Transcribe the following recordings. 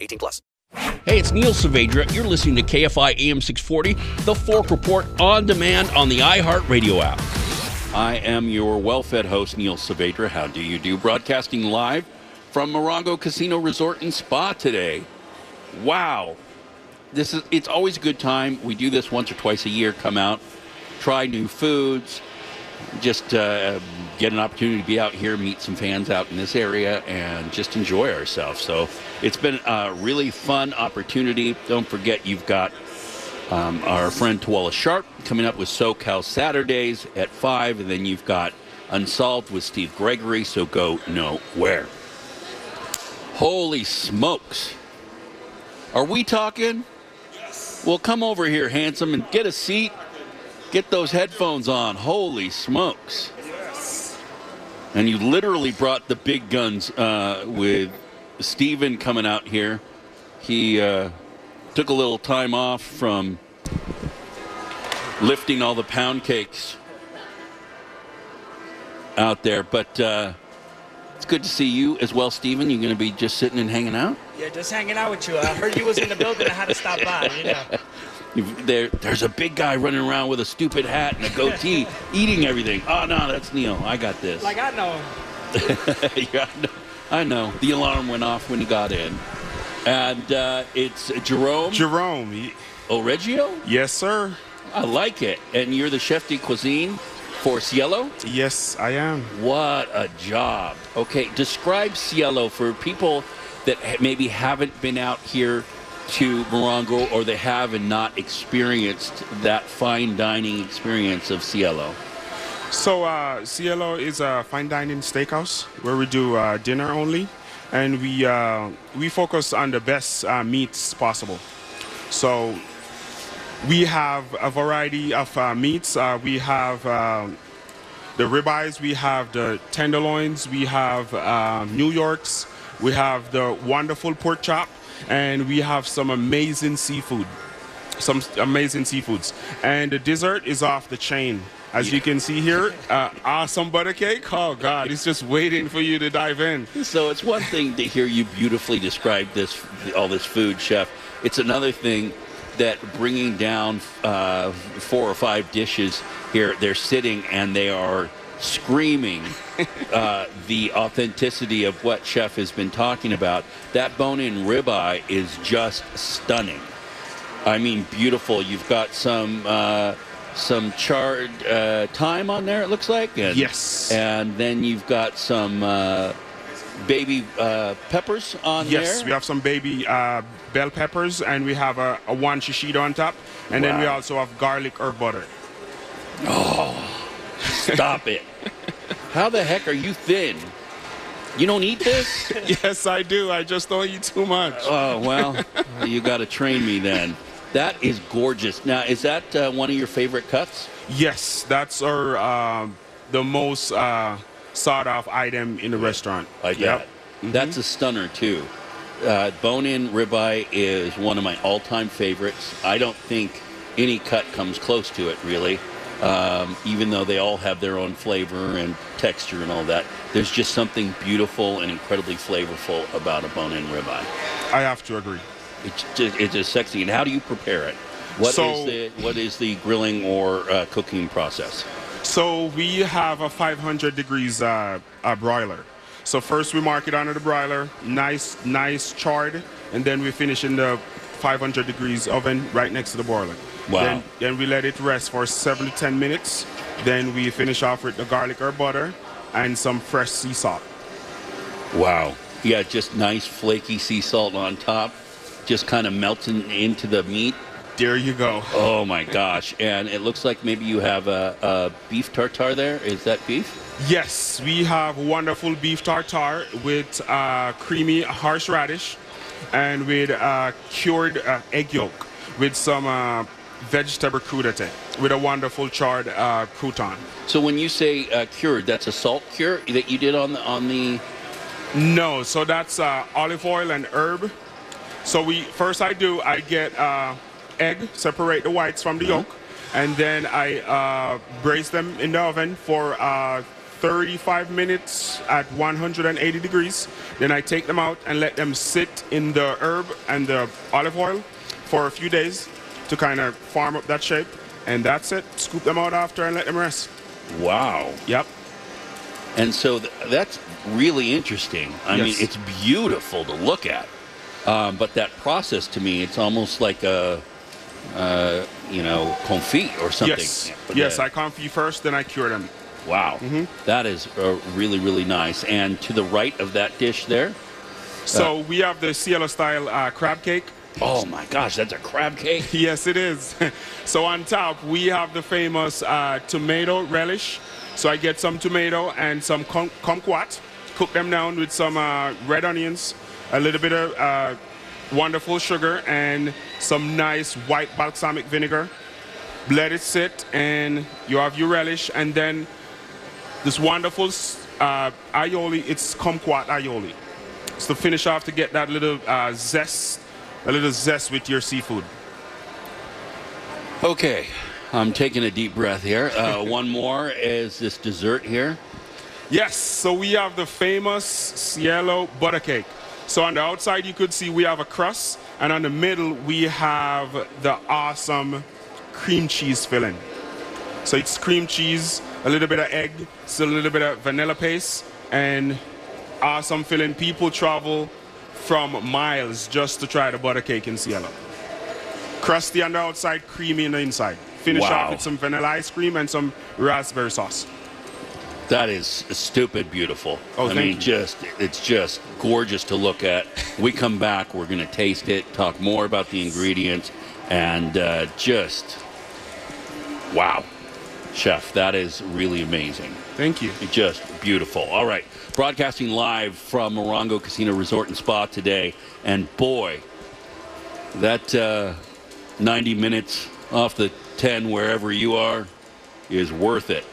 18 plus. Hey, it's Neil Saavedra. You're listening to KFI AM 640, The Fork Report on demand on the iHeartRadio app. I am your well-fed host, Neil Saavedra. How do you do? Broadcasting live from Morongo Casino Resort and Spa today. Wow, this is it's always a good time. We do this once or twice a year. Come out, try new foods, just uh, get an opportunity to be out here, meet some fans out in this area, and just enjoy ourselves. So it's been a really fun opportunity. Don't forget, you've got um, our friend Tawala Sharp coming up with SoCal Saturdays at five, and then you've got Unsolved with Steve Gregory. So go nowhere. Holy smokes! Are we talking? Well, come over here, handsome, and get a seat. Get those headphones on. Holy smokes. And you literally brought the big guns uh, with Steven coming out here. He uh, took a little time off from lifting all the pound cakes out there. But uh, it's good to see you as well, Steven. You're going to be just sitting and hanging out? Yeah, just hanging out with you. I heard you was in the building. I had to stop by. You know. There, there's a big guy running around with a stupid hat and a goatee, eating everything. Oh no, that's Neil. I got this. Like I know. yeah, I know. I know. The alarm went off when he got in, and uh, it's Jerome. Jerome. Oh, Reggio? Yes, sir. I like it. And you're the chef de cuisine for Cielo? Yes, I am. What a job. Okay, describe Cielo for people that maybe haven't been out here to Morongo or they have and not experienced that fine dining experience of Cielo? So, uh, Cielo is a fine dining steakhouse where we do uh, dinner only, and we uh, we focus on the best uh, meats possible. So, we have a variety of uh, meats. Uh, we have the ribeyes, we have the tenderloins, we have New Yorks, we have the wonderful pork chop, and we have some amazing seafood. Some amazing seafoods. And the dessert is off the chain. As you can see here, uh, awesome butter cake. Oh God, it's just waiting for you to dive in. So it's one thing to hear you beautifully describe this, all this food, chef. It's another thing that bringing down uh, four or five dishes here, they're sitting and they are screaming uh, the authenticity of what Chef has been talking about. That bone-in ribeye is just stunning. I mean, beautiful. You've got some uh, some charred uh, thyme on there. It looks like. And, yes. And then you've got some uh, baby uh, peppers on yes, there. Yes, we have some baby uh, bell peppers, and we have a, a one shishito on top, and wow. then we also have garlic or butter. Oh. Stop it. How the heck are you thin? You don't eat this? yes, I do. I just don't eat too much. Oh, well, you got to train me then. That is gorgeous. Now, is that uh, one of your favorite cuts? Yes, that's our uh, the most uh, sought off item in the restaurant. I yep. Mm-hmm. That's a stunner too. Uh, bone-in ribeye is one of my all-time favorites. I don't think any cut comes close to it, really um, even though they all have their own flavor and texture and all that. There's just something beautiful and incredibly flavorful about a bone-in ribeye. I have to agree. It's just, it's just sexy. And how do you prepare it? What so, is the what is the grilling or uh, cooking process? So we have a 500 degrees uh, uh, broiler. So first we mark it under the broiler, nice, nice charred, and then we finish in the 500 degrees oven right next to the boiler. Wow. Then, then we let it rest for seven to 10 minutes. Then we finish off with the garlic or butter and some fresh sea salt. Wow. Yeah, just nice flaky sea salt on top, just kind of melting into the meat. There you go. Oh my gosh. And it looks like maybe you have a, a beef tartare there. Is that beef? Yes, we have wonderful beef tartare with uh, creamy horseradish and with uh, cured uh, egg yolk with some uh, vegetable crudité with a wonderful charred uh, crouton. So when you say uh, cured, that's a salt cure that you did on the on the. No, so that's uh, olive oil and herb. So we first I do I get uh, egg, separate the whites from the yolk, and then I uh, braise them in the oven for uh, 35 minutes at 180 degrees. Then I take them out and let them sit in the herb and the olive oil for a few days to kind of farm up that shape. And that's it. Scoop them out after and let them rest. Wow. Yep. And so th- that's really interesting. I Yes. mean, it's beautiful to look at. Um, but that process to me, it's almost like a, uh, you know, confit or something. Yes. Yes, I confit first, then I cure them. Wow. That is uh, really, really nice. And to the right of that dish there, So we have the Cielo style uh, crab cake. oh my gosh, that's a crab cake. Yes, it is. so on top, we have the famous uh, tomato relish. So I get some tomato and some kum- kumquat, cook them down with some uh, red onions, a little bit of uh, wonderful sugar, and some nice white balsamic vinegar. Let it sit, and you have your relish, and then this wonderful uh, aioli. It's kumquat aioli. So to finish off to get that little uh, zest, a little zest with your seafood. Okay, I'm taking a deep breath here. Uh, one more is this dessert here. Yes, so we have the famous Cielo butter cake. So on the outside, you could see we have a crust, and on the middle, we have the awesome cream cheese filling. So it's cream cheese, a little bit of egg, still a little bit of vanilla paste, and awesome filling. People travel from miles just to try the butter cake in Cielo. Crusty on the outside, creamy on the inside. Finish Wow. off with some vanilla ice cream and some raspberry sauce. That is stupid beautiful. Oh, I mean, you. just it's just gorgeous to look at. We come back, we're going to taste it, talk more about the ingredients, and uh, just wow, chef, that is really amazing. Thank you. Just beautiful. All right, broadcasting live from Morongo Casino Resort and Spa today, and boy, that uh, 90 minutes off the 10 wherever you are is worth it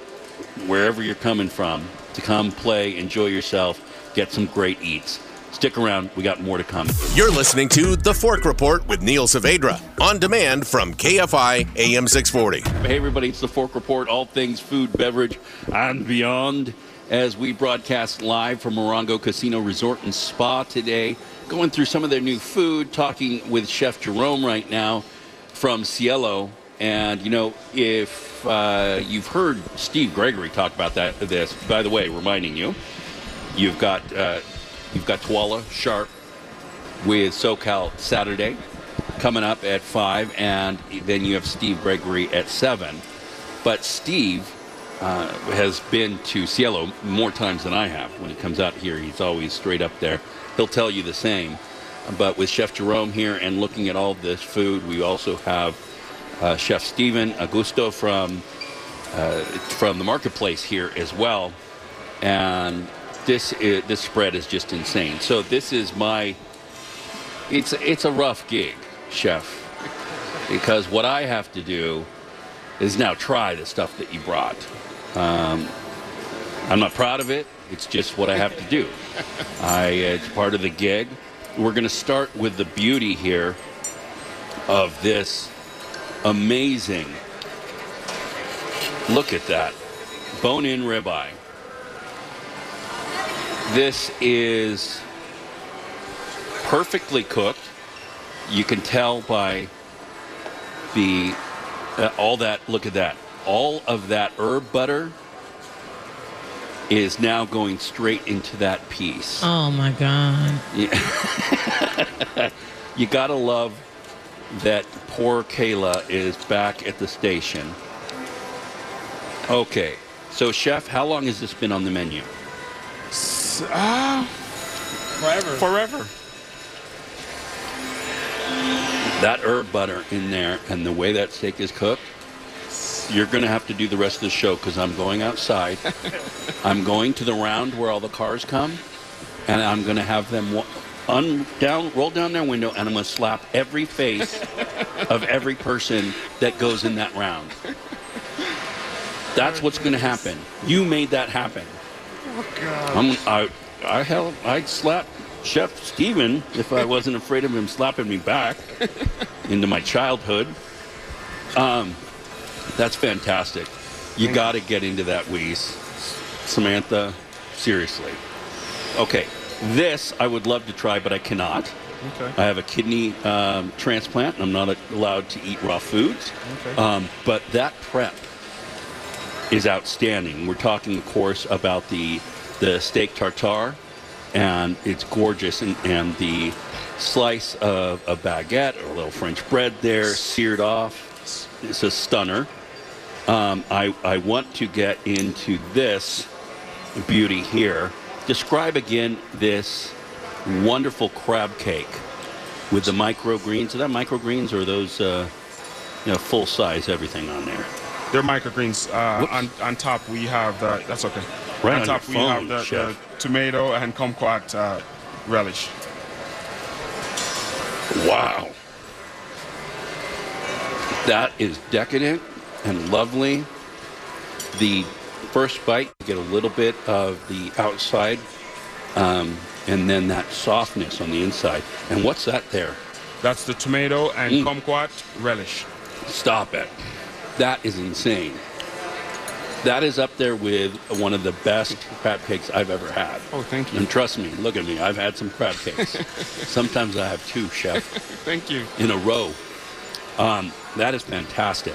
wherever you're coming from to come play, enjoy yourself, get some great eats. Stick around, we got more to come. You're listening to The Fork Report with Neil Saavedra on demand from KFI AM 640. Hey, everybody, it's the Fork Report, all things food, beverage, and beyond. As we broadcast live from Morongo Casino Resort and Spa today, going through some of their new food, talking with Chef Jerome right now from Cielo. And, you know, if uh, you've heard Steve Gregory talk about that, this, by the way, reminding you, you've got, uh, you've got Twala Sharp with SoCal Saturday coming up at 5, and then you have Steve Gregory at 7. But Steve uh, has been to Cielo more times than I have. When he comes out here, he's always straight up there. He'll tell you the same. But with Chef Jerome here and looking at all this food, we also have uh, Chef Steven Augusto from uh, from the marketplace here as well. And this is, this spread is just insane. So this is my it's it's a rough gig, chef, because what I have to do is now try the stuff that you brought. Um, I'm not proud of it. It's just what I have to do. I it's part of the gig. We're going to start with the beauty here of this amazing. Look at that bone-in ribeye. This is perfectly cooked. You can tell by the uh, all that. Look at that. All of that herb butter is now going straight into that piece. Oh my God. Yeah. You gotta love that poor Kayla is back at the station. Okay, so chef, how long has this been on the menu? Ah, Forever. forever. that herb butter in there and the way that steak is cooked, you're going to have to do the rest of the show because I'm going outside. I'm going to the round where all the cars come, and I'm going to have them wa- un, down, roll down their window, and I'm going to slap every face of every person that goes in that round. That's what's going to happen. You made that happen. I'm, I, I held, I'd slap Chef Steven if I wasn't afraid of him slapping me back into my childhood. Um, that's fantastic. You got to get into that wheeze. Samantha, seriously. Okay, this I would love to try, but I cannot. Okay. I have a kidney um, transplant, and I'm not allowed to eat raw foods. Okay. Um, but that prep is outstanding. We're talking, of course, about the the steak tartare, and it's gorgeous, and, and the slice of a baguette or a little French bread there, seared off. It's a stunner. Um, I, I want to get into this beauty here. Describe again this wonderful crab cake with the microgreens. Are that microgreens or those uh, you know, full size everything on there? They're microgreens. Uh, on, on top we have the. That's okay. Right on on top we have the, the tomato and kumquat uh, relish. Wow. That is decadent and lovely. The first bite, you get a little bit of the outside, um, and then that softness on the inside. And what's that there? That's the tomato and Mm. kumquat relish. Stop it. That is insane. That is up there with one of the best crab cakes I've ever had. Oh, thank you. And trust me, look at me. I've had some crab cakes. Sometimes I have two, chef. Thank you. in a row. Um, that is fantastic.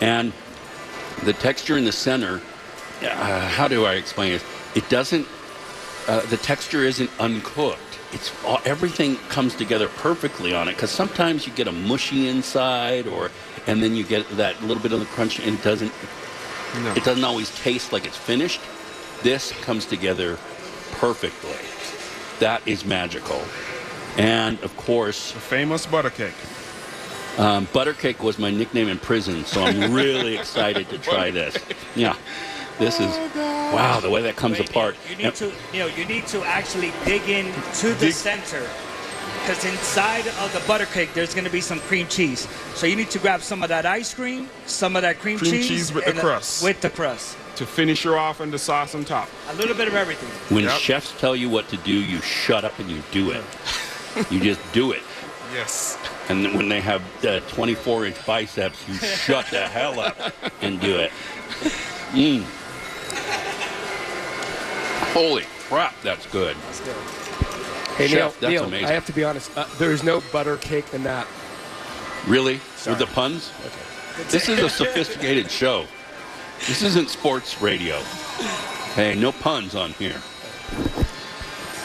And the texture in the center, uh, how do I explain it? It doesn't, uh, the texture isn't uncooked. It's all, everything comes together perfectly on it because sometimes you get a mushy inside or and then you get that little bit of the crunch and it doesn't No. it doesn't always taste like it's finished. This comes together perfectly. That is magical. And of course, The famous butter cake. um, Buttercake was my nickname in prison, so I'm really excited to try this. Yeah, this is wow the way that comes Wait, apart. You need And- to, you know, you need to actually dig in to the Dig- center, because inside of the butter cake there's going to be some cream cheese. So you need to grab some of that ice cream, some of that cream, Cream cheese with the and, crust. With the crust, To finish you off and the sauce on top. a little bit of everything. when Yep. chefs tell you what to do, you shut up and you do it. you just do it. Yes. And when they have uh, 24 inch biceps, you shut the hell up and do it. Mm. Holy crap, that's good. Hey, Chef, Neil, that's Neil amazing. I have to be honest. Uh, there's no butter cake than that. Really? Sorry. With the puns? Okay. This is a sophisticated show. This isn't sports radio. Hey, no puns on here.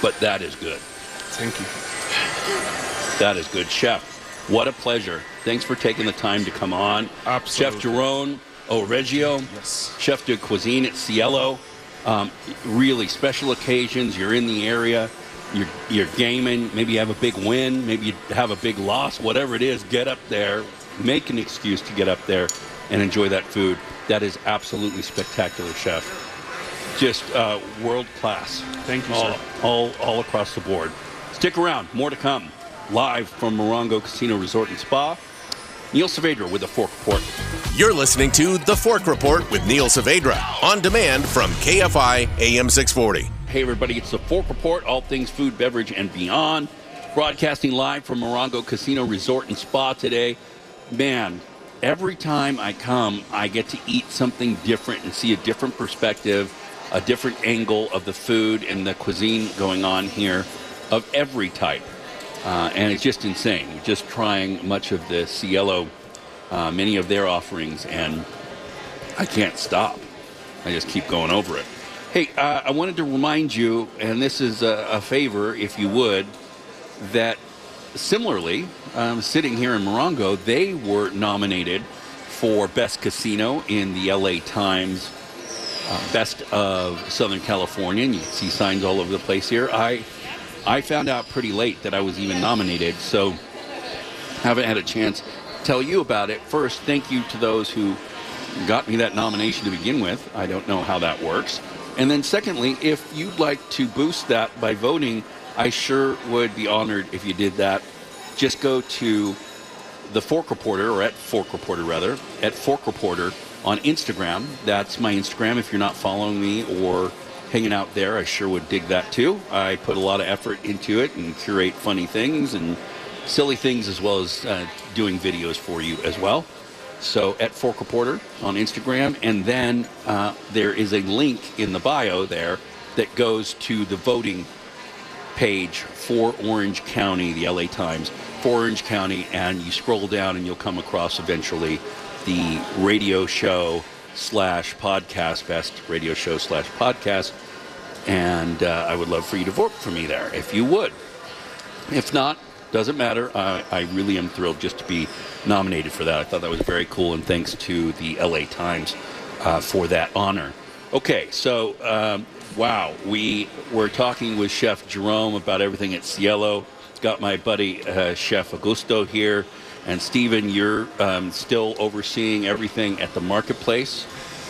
But that is good. Thank you. That is good. Chef, what a pleasure. Thanks for taking the time to come on. Absolutely. Chef Jerome Oreggio, Yes. Chef de Cuisine at Cielo. Um, really special occasions. You're in the area. You're, you're gaming. Maybe you have a big win. Maybe you have a big loss. Whatever it is, get up there. Make an excuse to get up there and enjoy that food. That is absolutely spectacular, Chef. Just uh, world class. Thank you, all, sir. all, all across the board. Stick around. More to come. Live from Morongo Casino Resort and Spa. Neil Saavedra with the Fork Report. You're listening to The Fork Report with Neil Saavedra on demand from KFI AM 640. Hey, everybody, it's the Fork Report, all things food, beverage, and beyond. Broadcasting live from Morongo Casino Resort and Spa today. Man, every time I come, I get to eat something different and see a different perspective, a different angle of the food and the cuisine going on here of every type. Uh, and it's just insane. Just trying much of the Cielo, uh, many of their offerings, and I can't stop. I just keep going over it. Hey, uh, I wanted to remind you, and this is a, a favor, if you would, that similarly, um, sitting here in Morongo, they were nominated for Best Casino in the LA Times uh, Best of Southern California, and you can see signs all over the place here. I I found out pretty late that I was even nominated, so haven't had a chance tell you about it. First, thank you to those who got me that nomination to begin with. I don't know how that works. And then secondly, if you'd like to boost that by voting I sure would be honored if you did that. Just go to the Fork Reporter, or at Fork Reporter rather, at Fork Reporter on Instagram. That's my Instagram. If you're not following me or hanging out there, I sure would dig that too. I put a lot of effort into it and curate funny things and silly things as well as uh, doing videos for you as well. So at Fork Reporter on Instagram, and then uh, there is a link in the bio there that goes to the voting page for Orange County, the LA Times, for Orange County, and you scroll down and you'll come across eventually the radio show slash podcast, best radio show slash podcast. And uh, I would love for you to vote for me there if you would. If not, doesn't matter. I, I really am thrilled just to be nominated for that. I thought that was very cool, and thanks to the LA Times uh, for that honor. Okay, so um, wow, we were talking with Chef Jerome about everything at Cielo. Got my buddy uh, Chef Augusto here, and Stephen, you're um, still overseeing everything at the marketplace.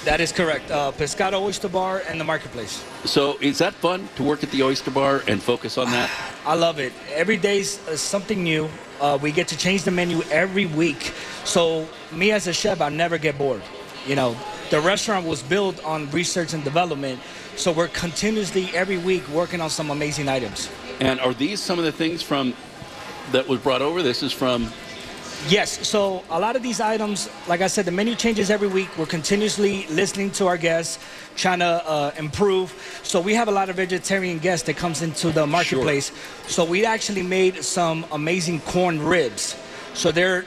That is correct. Uh, Pescado Oyster Bar and the Marketplace. So, is that fun to work at the Oyster Bar and focus on that? I love it. Every day's uh, something new. Uh, we get to change the menu every week. So me as a chef, I never get bored. You know, the restaurant was built on research and development. So we're continuously every week working on some amazing items. And are these some of the things from that was brought over? This is from Yes, so a lot of these items, like I said, the menu changes every week. We're continuously listening to our guests, trying to uh, improve. So we have a lot of vegetarian guests that comes into the marketplace. So we actually made some amazing corn ribs. So they're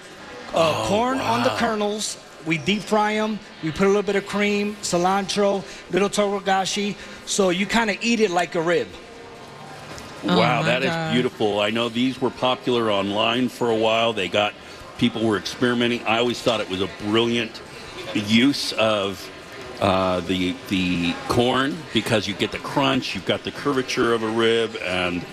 uh, corn on the kernels. We deep fry them. We put a little bit of cream, cilantro, little togarashi. So you kind of eat it like a rib. Wow, my that is God. beautiful. I know these were popular online for a while. They got people were experimenting. I always thought it was a brilliant use of uh, the the corn because you get the crunch, you've got the curvature of a rib, and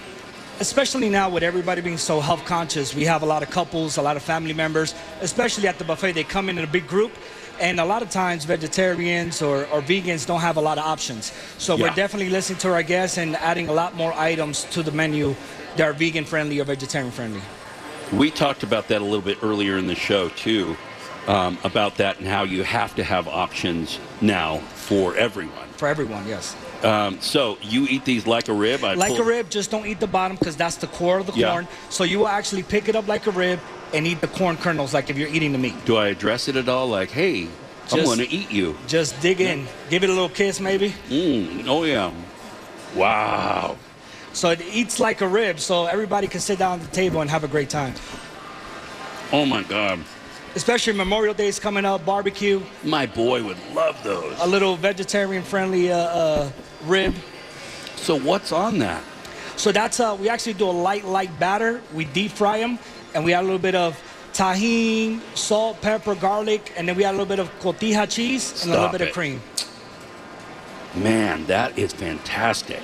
especially now with everybody being so health conscious, we have a lot of couples, a lot of family members, especially at the buffet. They come in in a big group, and a lot of times vegetarians or, or vegans don't have a lot of options. So Yeah. we're definitely listening to our guests and adding a lot more items to the menu that are vegan friendly or vegetarian friendly. we talked about that a little bit earlier in the show too, um, about that and how you have to have options now for everyone. For everyone, yes. Um, so you eat these like a rib. I Like pulled- a rib, just don't eat the bottom because that's the core of the Yeah. corn. So you will actually pick it up like a rib and eat the corn kernels like if you're eating the meat. Do I address it at all? Like, hey, I'm going to eat you. Just dig in, give it a little kiss maybe. Mm, oh yeah. Wow. So it eats like a rib, so everybody can sit down at the table and have a great time. Oh my God. Especially Memorial Day is coming up, barbecue, My boy would love those. a little vegetarian friendly uh, uh, rib. So what's on that? So that's uh, we actually do a light, light batter. We deep fry them, and we add a little bit of Tajín, salt, pepper, garlic, and then we add a little bit of cotija cheese and a little bit it. of cream. Man, that is fantastic.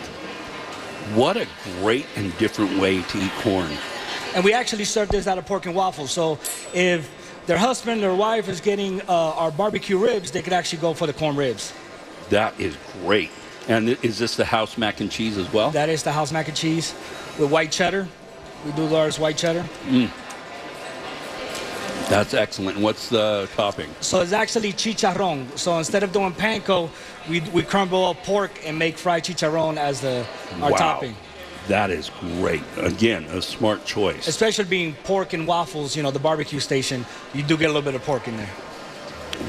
What a great and different way to eat corn. And we actually serve this out of pork and waffles. So if their husband or wife is getting uh, our barbecue ribs, they could actually go for the corn ribs. That is great. And is this the house mac and cheese as well? That is the house mac and cheese with white cheddar. We do ours white cheddar. That's excellent. And what's the topping? So it's actually chicharron. So instead of doing panko, we, we crumble up pork and make fried chicharron as the our wow. topping. That is great. Again, a smart choice. Especially being pork and waffles, you know, the barbecue station, you do get a little bit of pork in there.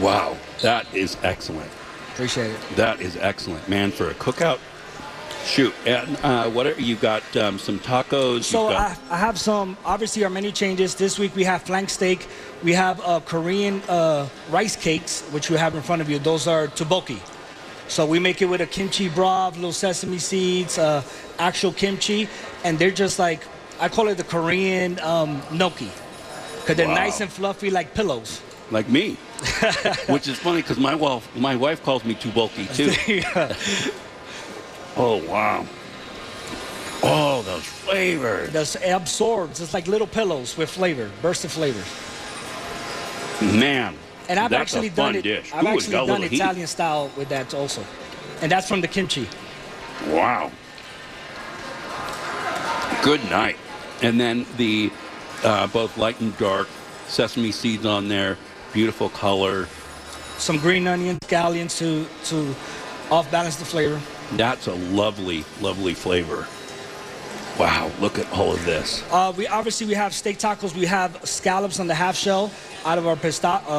Wow. That is excellent. Appreciate it. That is excellent, man, for a cookout. Shoot. And uh, what are, you got um, some tacos? So you've I, I have some, obviously our menu changes. This week we have flank steak. We have uh, Korean uh, rice cakes, which you have in front of you. Those are tteokbokki. So we make it with a kimchi broth, little sesame seeds, uh, actual kimchi, and they're just like, I call it the Korean um, gnocchi. Because they're Wow. nice and fluffy like pillows. like me, which is funny because my wife, my wife calls me too bulky too. Oh wow! Oh, those flavors, That's absorbs. It's like little pillows with flavor, burst of flavor. man. And I've that's actually a fun done it. Dish. I've Ooh, actually done little heat. Italian style with that also, and that's from the kimchi. Wow. Good night. And then the uh, both light and dark sesame seeds on there, beautiful color. Some green onions, scallions to to off balance the flavor. That's a lovely, lovely flavor. Wow, look at all of this. Uh, we obviously we have steak tacos. We have scallops on the half shell out of our uh,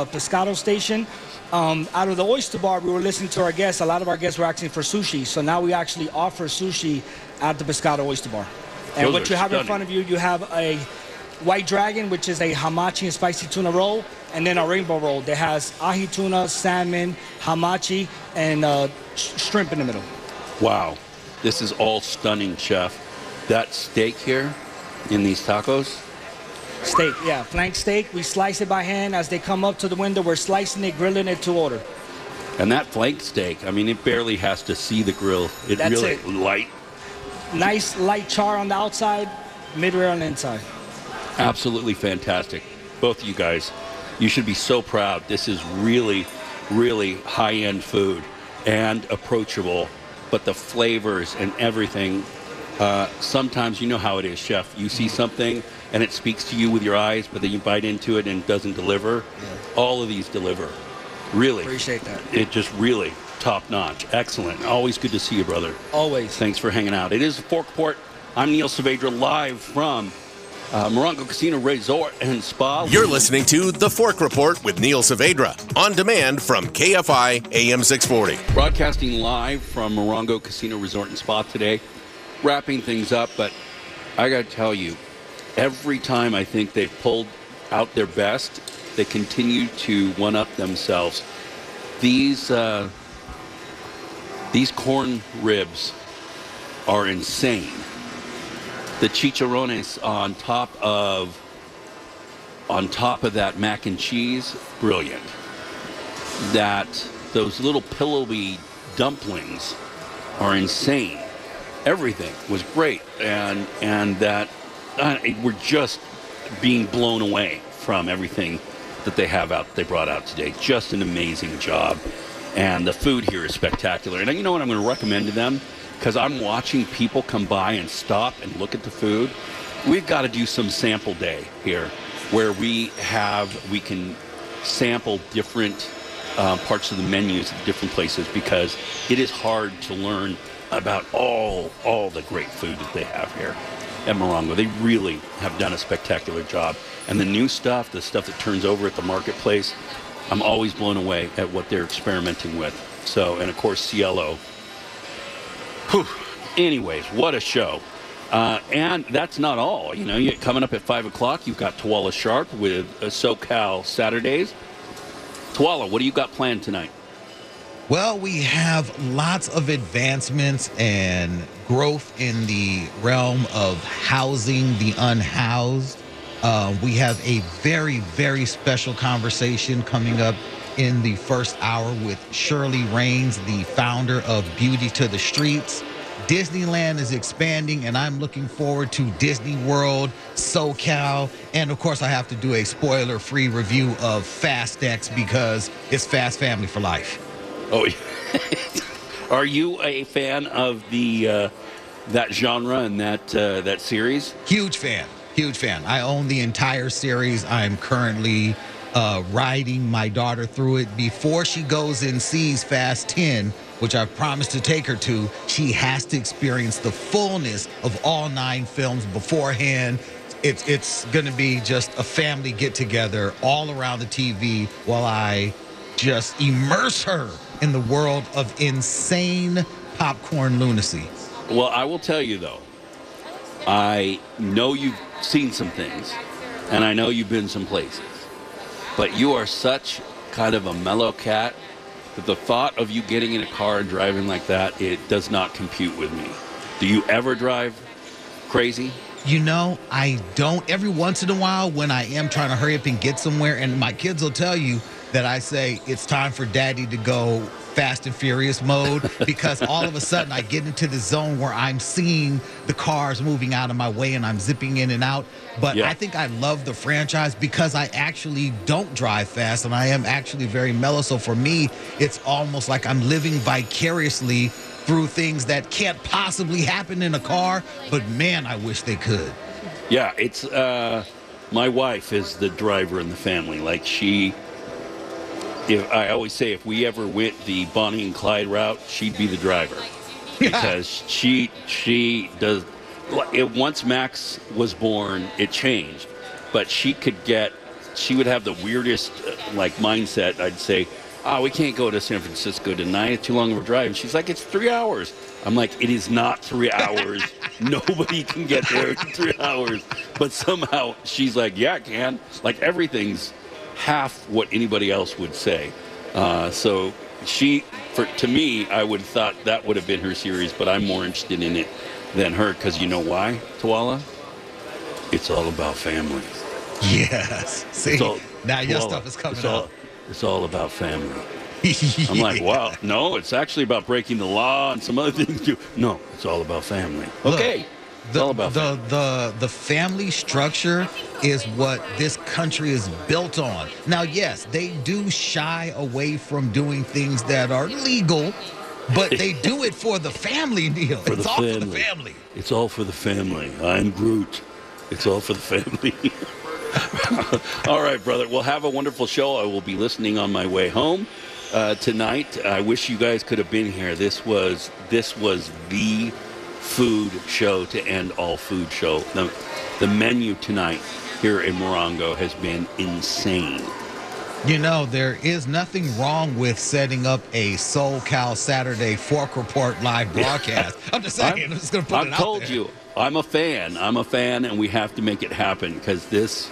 pescado station. Um, out of the oyster bar, we were listening to our guests. A lot of our guests were asking for sushi, so now we actually offer sushi at the pescado oyster bar. And Those what you have in front of you, you have a white dragon, which is a hamachi and spicy tuna roll, and then a rainbow roll that has ahi tuna, salmon, hamachi, and uh, sh- shrimp in the middle. Wow, this is all stunning, chef. That steak here in these tacos, Steak, yeah, flank steak. We slice it by hand as they come up to the window. We're slicing it, grilling it to order. and that flank steak, I mean, it barely has to see the grill. It That's really it. light, Nice light char on the outside, mid rare on the inside. absolutely fantastic. Both of you guys, you should be so proud. This is really, really high-end food and approachable, but the flavors and everything. Uh, sometimes you know how it is, chef. You see something and it speaks to you with your eyes, but then you bite into it and it doesn't deliver. All of these deliver. Really. Appreciate that. It just really top notch. Excellent. Always good to see you, brother. Always. Thanks for hanging out. It is Forkport. I'm Neil Saavedra live from uh, Morongo Casino Resort and Spa. You're listening to The Fork Report with Neil Saavedra on demand from KFI AM 640. Broadcasting live from Morongo Casino Resort and Spa today. Wrapping things up, but I got to tell you, every time I think they've pulled out their best, they continue to one up themselves. These uh, these corn ribs are insane. The chicharrones on top of on top of that mac and cheese, brilliant. That those little pillowy dumplings are insane. Everything was great, and and that uh, we're just being blown away from everything that they have out. They brought out today. Just an amazing job, and the food here is spectacular. And you know what I'm going to recommend to them because I'm watching people come by and stop and look at the food. We've got to do some sample day here, where we have we can sample different uh, parts of the menus at different places because it is hard to learn about all all the great food that they have here at Morongo. They really have done a spectacular job. And the new stuff, the stuff that turns over at the marketplace, I'm always blown away at what they're experimenting with. So, and of course, Cielo. Whew. Anyways, what a show. Uh, and that's not all. You know, you, coming up at 5 o'clock, you've got Tuala Sharp with uh, SoCal Saturdays. Tuala, what do you got planned tonight? Well, we have lots of advancements and growth in the realm of housing the unhoused. Uh, we have a very, very special conversation coming up in the first hour with Shirley Raines, the founder of Beauty to the Streets. Disneyland is expanding, and I'm looking forward to Disney World, SoCal, and of course, I have to do a spoiler free review of Fast X because it's Fast Family for Life. Oh, are you a fan of the uh, that genre and that uh, that series? Huge fan. Huge fan. I own the entire series. I'm currently uh, riding my daughter through it. Before she goes and sees Fast 10, which I've promised to take her to, she has to experience the fullness of all nine films beforehand. It's, it's going to be just a family get together all around the TV while I just immerse her in the world of insane popcorn lunacy. Well, I will tell you though, I know you've seen some things, and I know you've been some places, but you are such kind of a mellow cat that the thought of you getting in a car and driving like that it does not compute with me. Do you ever drive crazy? You know, I don't. Every once in a while, when I am trying to hurry up and get somewhere, and my kids will tell you that I say it's time for daddy to go fast and furious mode because all of a sudden I get into the zone where I'm seeing the cars moving out of my way and I'm zipping in and out. But Yeah. I think I love the franchise because I actually don't drive fast and I am actually very mellow. So for me, it's almost like I'm living vicariously through things that can't possibly happen in a car, but man, I wish they could. Yeah, it's uh, my wife is the driver in the family. Like she, if I always say, if we ever went the Bonnie and Clyde route, she'd be the driver because she she does. It, once Max was born, it changed, but she could get. She would have the weirdest uh, like mindset. I'd say, "Oh, we can't go to San Francisco tonight. It's too long of a drive." And she's like, "It's three hours." I'm like, "It is not three hours. Nobody can get there in three hours." But somehow she's like, "Yeah, I can." Like everything's half what anybody else would say. Uh, so she, for to me, I would have thought that would have been her series, but I'm more interested in it than her because you know why, Tawala? It's all about family. Yes. See, all, now your Tawala, stuff is coming it's all, up. It's all about family. I'm like, wow, no, it's actually about breaking the law and some other things too. No, it's all about family. Look, Okay. It's the, the, the the family structure is what this country is built on. Now, yes, they do shy away from doing things that are legal, but they do it for the family, Neil. For it's the all for the family. family. It's all for the family. I'm Groot. It's all for the family. all right, brother. Well, have a wonderful show. I will be listening on my way home uh, tonight. I wish you guys could have been here. This was this was the food show to end all food show. The, the menu tonight here in Morongo has been insane. You know, there is nothing wrong with setting up a SoCal Saturday Fork Report live broadcast. I'm just saying, I'm, just going to put I've it out told there. you, I'm a fan. I'm a fan, and we have to make it happen because this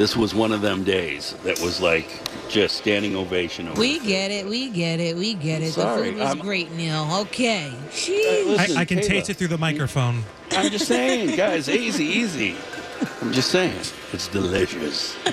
this was one of them days that was like just standing ovation. Over We get it. We get it. We get it. Sorry, the food was I'm- great, Neil. Okay. Hey, Jeez. listen, I, I can Kayla, taste it through the microphone. I'm just saying, guys, easy, easy. I'm just saying, it's delicious.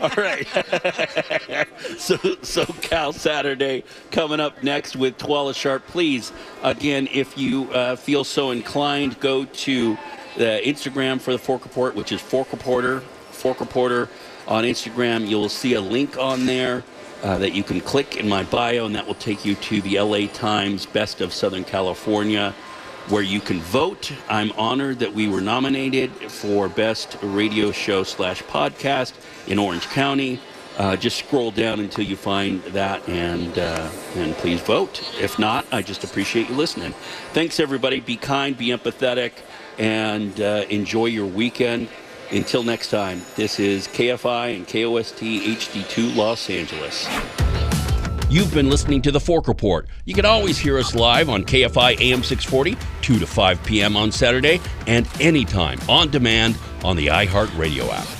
All right. so, so Cal Saturday coming up next with Twala Sharp. Please, again, if you uh, feel so inclined, go to the Instagram for the Fork Report, which is Fork Reporter. Fork Reporter on Instagram. You'll see a link on there. Uh, that you can click in my bio, and that will take you to the LA Times Best of Southern California where you can vote. I'm honored that we were nominated for Best Radio Show slash Podcast in Orange County. Uh, just scroll down until you find that and uh, and please vote. If not, I just appreciate you listening. Thanks everybody. Be kind, be empathetic, and uh, enjoy your weekend. Until next time, this is KFI and KOST HD2 Los Angeles. You've been listening to The Fork Report. You can always hear us live on KFI AM 640, 2 to 5 p.m. on Saturday, and anytime on demand on the iHeartRadio app.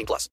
18 plus.